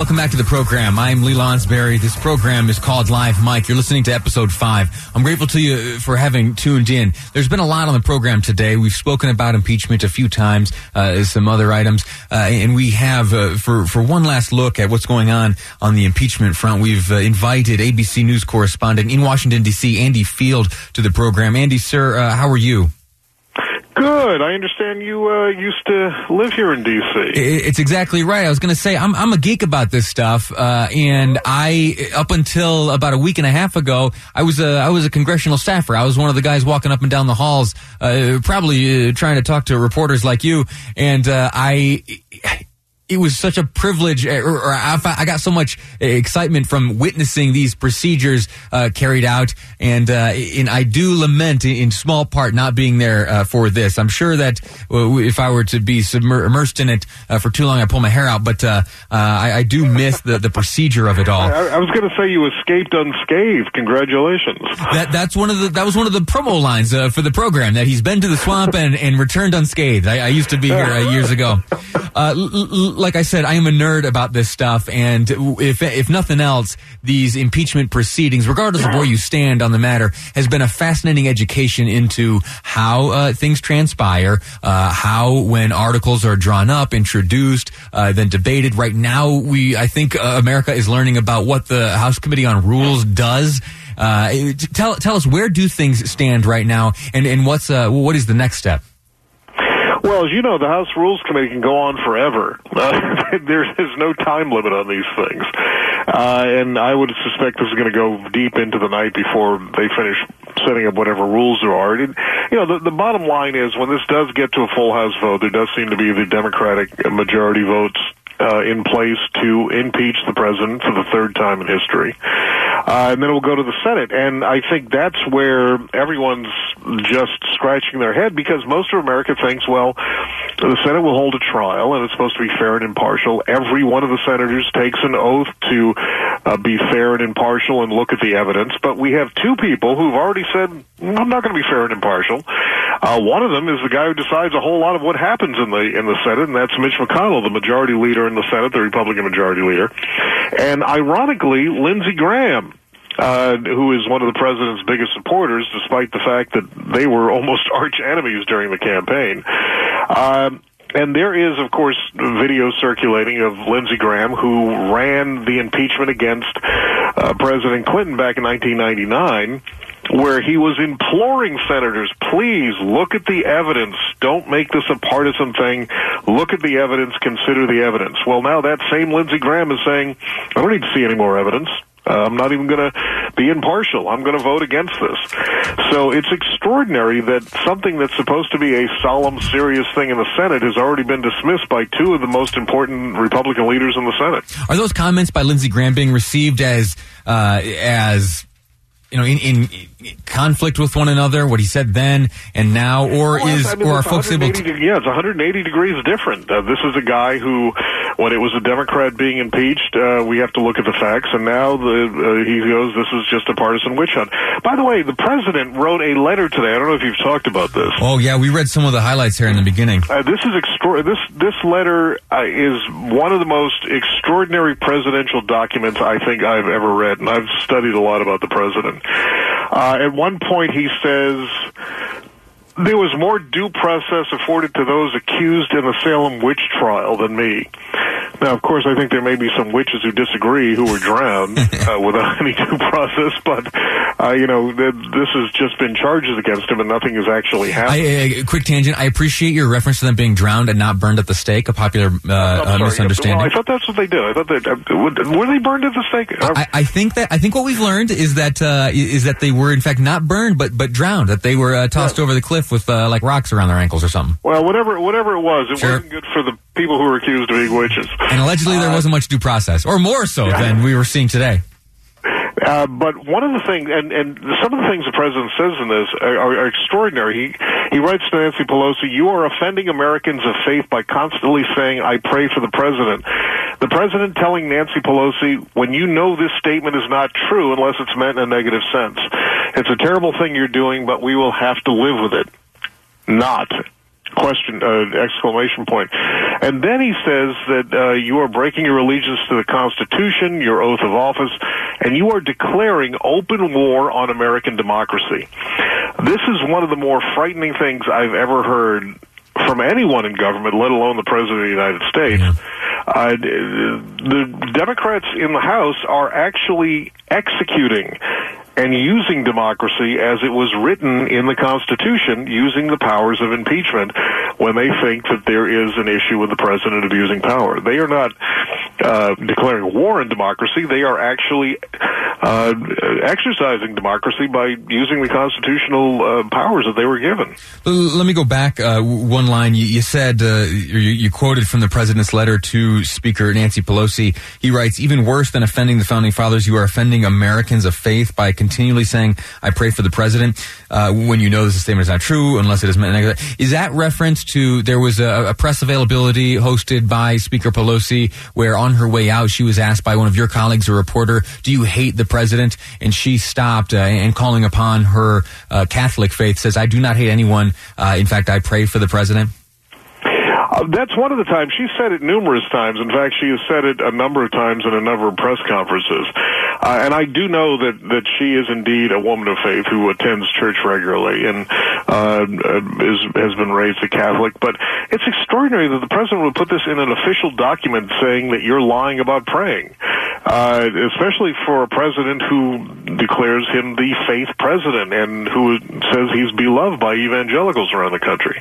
Welcome back to the program. I'm Lee Lonsberry. This program is called Live Mic. You're listening to episode five. I'm grateful to you for having tuned in. There's been a lot on the program today. We've spoken about impeachment a few times, uh, some other items, uh, and we have uh, for for one last look at what's going on on the impeachment front. We've uh, invited ABC News correspondent in Washington D.C. Andy Field to the program. Andy, sir, uh, how are you? Good. I understand you uh, used to live here in D.C. It's exactly right. I was going to say I'm I'm a geek about this stuff, uh, and I up until about a week and a half ago, I was a I was a congressional staffer. I was one of the guys walking up and down the halls, uh, probably uh, trying to talk to reporters like you, and uh, I it was such a privilege, or, or I, got so much excitement from witnessing these procedures uh, carried out, and uh, and I do lament in small part not being there uh, for this. I'm sure that if I were to be submer- immersed in it uh, for too long, I pull my hair out. But uh, uh, I, I, do miss the, the procedure of it all. I, I was going to say you escaped unscathed. Congratulations. That that's one of the that was one of the promo lines for the program that he's been to the swamp and, and returned unscathed. I, I used to be here years ago. L- l- like I said, I am a nerd about this stuff, and if if nothing else, these impeachment proceedings, regardless of where you stand on the matter, has been a fascinating education into how uh, things transpire, uh, how when articles are drawn up, introduced, uh, then debated. Right now, we I think uh, America is learning about what the House Committee on Rules does. Uh, tell tell us where do things stand right now, and and what's uh, what is the next step? Well, as you know, the House Rules Committee can go on forever. Uh, there is no time limit on these things. Uh, and I would suspect this is going to go deep into the night before they finish setting up whatever rules there are. It, you know, the, the bottom line is when this does get to a full House vote, there does seem to be the Democratic majority votes uh, in place to impeach the president for the third time in history. Uh, and then it will go to the Senate. And I think that's where everyone's just scratching their head because most of America thinks, well, the Senate will hold a trial and it's supposed to be fair and impartial. Every one of the senators takes an oath to uh, be fair and impartial and look at the evidence. But we have two people who've already said, I'm not going to be fair and impartial. Uh, one of them is the guy who decides a whole lot of what happens in the in the Senate, and that's Mitch McConnell, the majority leader in the Senate, the Republican majority leader. And ironically, Lindsey Graham, uh, who is one of the president's biggest supporters, despite the fact that they were almost arch enemies during the campaign. Um, and there is, of course, video circulating of Lindsey Graham, who ran the impeachment against uh, President Clinton back in 1999 where he was imploring senators, please look at the evidence. Don't make this a partisan thing. Look at the evidence. Consider the evidence. Well, now that same Lindsey Graham is saying, I don't need to see any more evidence. Uh, I'm not even going to be impartial. I'm going to vote against this. So it's extraordinary that something that's supposed to be a solemn, serious thing in the Senate has already been dismissed by two of the most important Republican leaders in the Senate. Are those comments by Lindsey Graham being received as uh, as you know, in, in, conflict with one another, what he said then and now, or well, is, I mean, or are folks able to? Yeah, it's 180 degrees different. Uh, this is a guy who, when it was a Democrat being impeached, uh, we have to look at the facts, and now the, uh, he goes, this is just a partisan witch hunt. By the way, the president wrote a letter today. I don't know if you've talked about this. Oh yeah, we read some of the highlights here in the beginning. Uh, this is extra- This this letter uh, is one of the most extraordinary presidential documents I think I've ever read, and I've studied a lot about the president. Uh, at one point, he says there was more due process afforded to those accused in the Salem witch trial than me. Now, of course, I think there may be some witches who disagree who were drowned uh, without any due process, but uh, you know, th- this has just been charges against him, and nothing has actually happened. I, uh, quick tangent. I appreciate your reference to them being drowned and not burned at the stake. A popular uh, sorry. misunderstanding. Well, I thought that's what they did. I thought that uh, were they burned at the stake? I, I think that I think what we've learned is that uh, is that they were in fact not burned but but drowned. That they were uh, tossed over the cliff with uh, like rocks around their ankles or something. well, whatever, whatever it was, it Sure. wasn't good for the people who were accused of being witches. And allegedly there wasn't much due process, or more so than we were seeing today. Uh, but one of the things, and, and some of the things the president says in this are, are extraordinary. He he writes to Nancy Pelosi, "You are offending Americans of faith by constantly saying I pray for the president." The president telling Nancy Pelosi, "When you know this statement is not true unless it's meant in a negative sense, it's a terrible thing you're doing, but we will have to live with it." Not question uh, exclamation point. And then he says that uh, you are breaking your allegiance to the constitution your oath of office and you are declaring open war on american democracy. This is one of the more frightening things i've ever heard from anyone in government, let alone the President of the United States. Uh, the Democrats in the House are actually executing and using democracy as it was written in the Constitution, using the powers of impeachment when they think that there is an issue with the president abusing power. They are not uh, declaring war on democracy. They are actually uh, exercising democracy by using the constitutional uh, powers that they were given. Let me go back uh, one line. You, you said, uh, you, you quoted from the president's letter to Speaker Nancy Pelosi. He writes, even worse than offending the founding fathers, you are offending Americans of faith by continually saying, I pray for the president, uh, when you know this statement is not true, unless it is meant. Is that reference to, there was a, a press availability hosted by Speaker Pelosi where on her way out, she was asked by one of your colleagues, a reporter, do you hate the president? And she stopped uh, and calling upon her uh, Catholic faith says, I do not hate anyone. Uh, in fact, I pray for the president. Uh, that's one of the times. She said it numerous times. In fact, she has said it a number of times in a number of press conferences. Uh, and I do know that, that she is indeed a woman of faith who attends church regularly and uh, is, has been raised a Catholic. But it's extraordinary that the president would put this in an official document saying that you're lying about praying, uh, especially for a president who declares him the faith president and who says he's beloved by evangelicals around the country.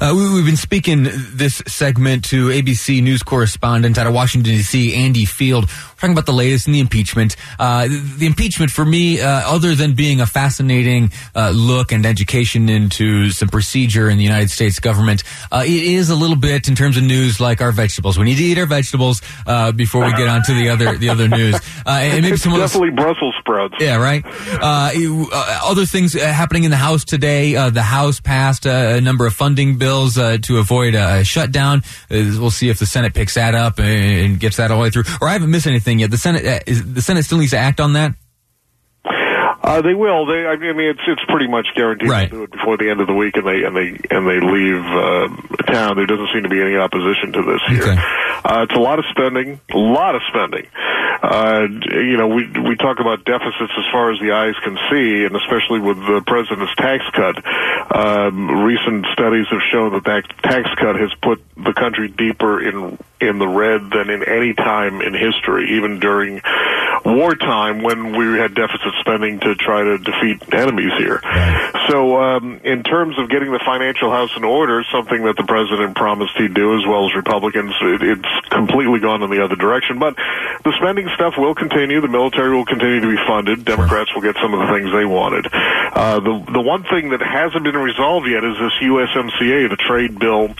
Uh, we, we've been speaking this segment to ABC News correspondent out of Washington, D.C., Andy Field. We're talking about the latest in the impeachment. Uh, the impeachment, for me, uh, other than being a fascinating uh, look and education into some procedure in the United States government, uh, it is a little bit in terms of news like our vegetables. We need to eat our vegetables uh, before we get on to the other the other news. Uh, and maybe some definitely Brussels sprouts. yeah, right. Uh, uh, other things happening in the House today. Uh, the House passed uh, a number of funding bills uh, to avoid a shutdown. Uh, we'll see if the Senate picks that up and, and gets that all the way through. Or I haven't missed anything yet. The Senate, uh, is, the Senate still needs to act on that. Uh, they will. They, I mean, it's it's pretty much guaranteed Right. to do it before the end of the week, and they and they and they leave uh, town. There doesn't seem to be any opposition to this here. Okay. Uh, it's a lot of spending, a lot of spending. Uh, you know, we we talk about deficits as far as the eyes can see, and especially with the president's tax cut. Um, recent studies have shown that that tax cut has put the country deeper in in the red than in any time in history, even during wartime when we had deficit spending to try to defeat enemies here. So, um, in terms of getting the financial house in order, something that the president promised he'd do, as well as Republicans, it, it's completely gone in the other direction. But the spending stuff will continue. The military will continue to be funded. Democrats will get some of the things they wanted. Uh, the the one thing that hasn't been resolved yet is this USMCA, the trade bill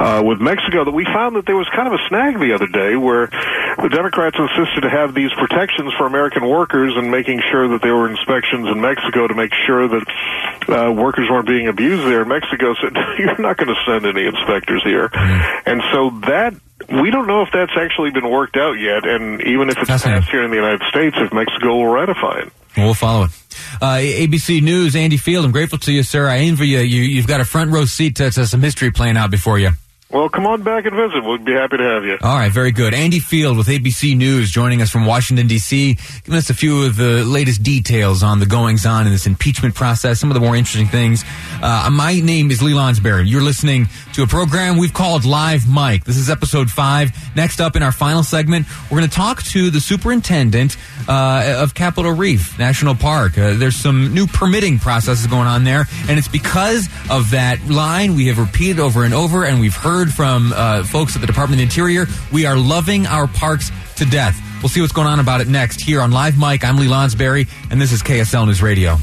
uh, with Mexico that we found that there was kind of a snag the other day where the Democrats insisted to have these protections for American workers and making sure that there were inspections in Mexico to make sure that uh, workers weren't being abused there. Mexico said, you're not going to send any inspectors here. And so that we don't know if that's actually been worked out yet, and even if it's passed here in the United States, if Mexico will ratify it. Well, we'll follow it. Uh, ABC News, Andy Field. I'm grateful to you, sir. I envy you. you you've got a front row seat to, to some history playing out before you. Well, come on back and visit. We'd be happy to have you. All right, very good. Andy Field with ABC News joining us from Washington, D.C., giving us a few of the latest details on the goings on in this impeachment process, some of the more interesting things. Uh, my name is Lee Lonsberry. You're listening to a program we've called Live Mic. This is episode five. Next up in our final segment, we're going to talk to the superintendent uh, of Capitol Reef National Park. Uh, there's some new permitting processes going on there, and it's because of that line we have repeated over and over, and we've heard from uh, folks at the Department of the Interior. We are loving our parks to death. We'll see what's going on about it next here on Live Mic. I'm Lee Lonsberry, and this is KSL News Radio.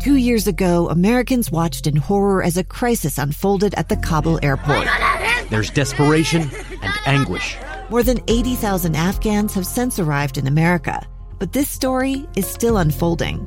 Two years ago, Americans watched in horror as a crisis unfolded at the Kabul airport. There's desperation and anguish. More than 80,000 Afghans have since arrived in America, but this story is still unfolding.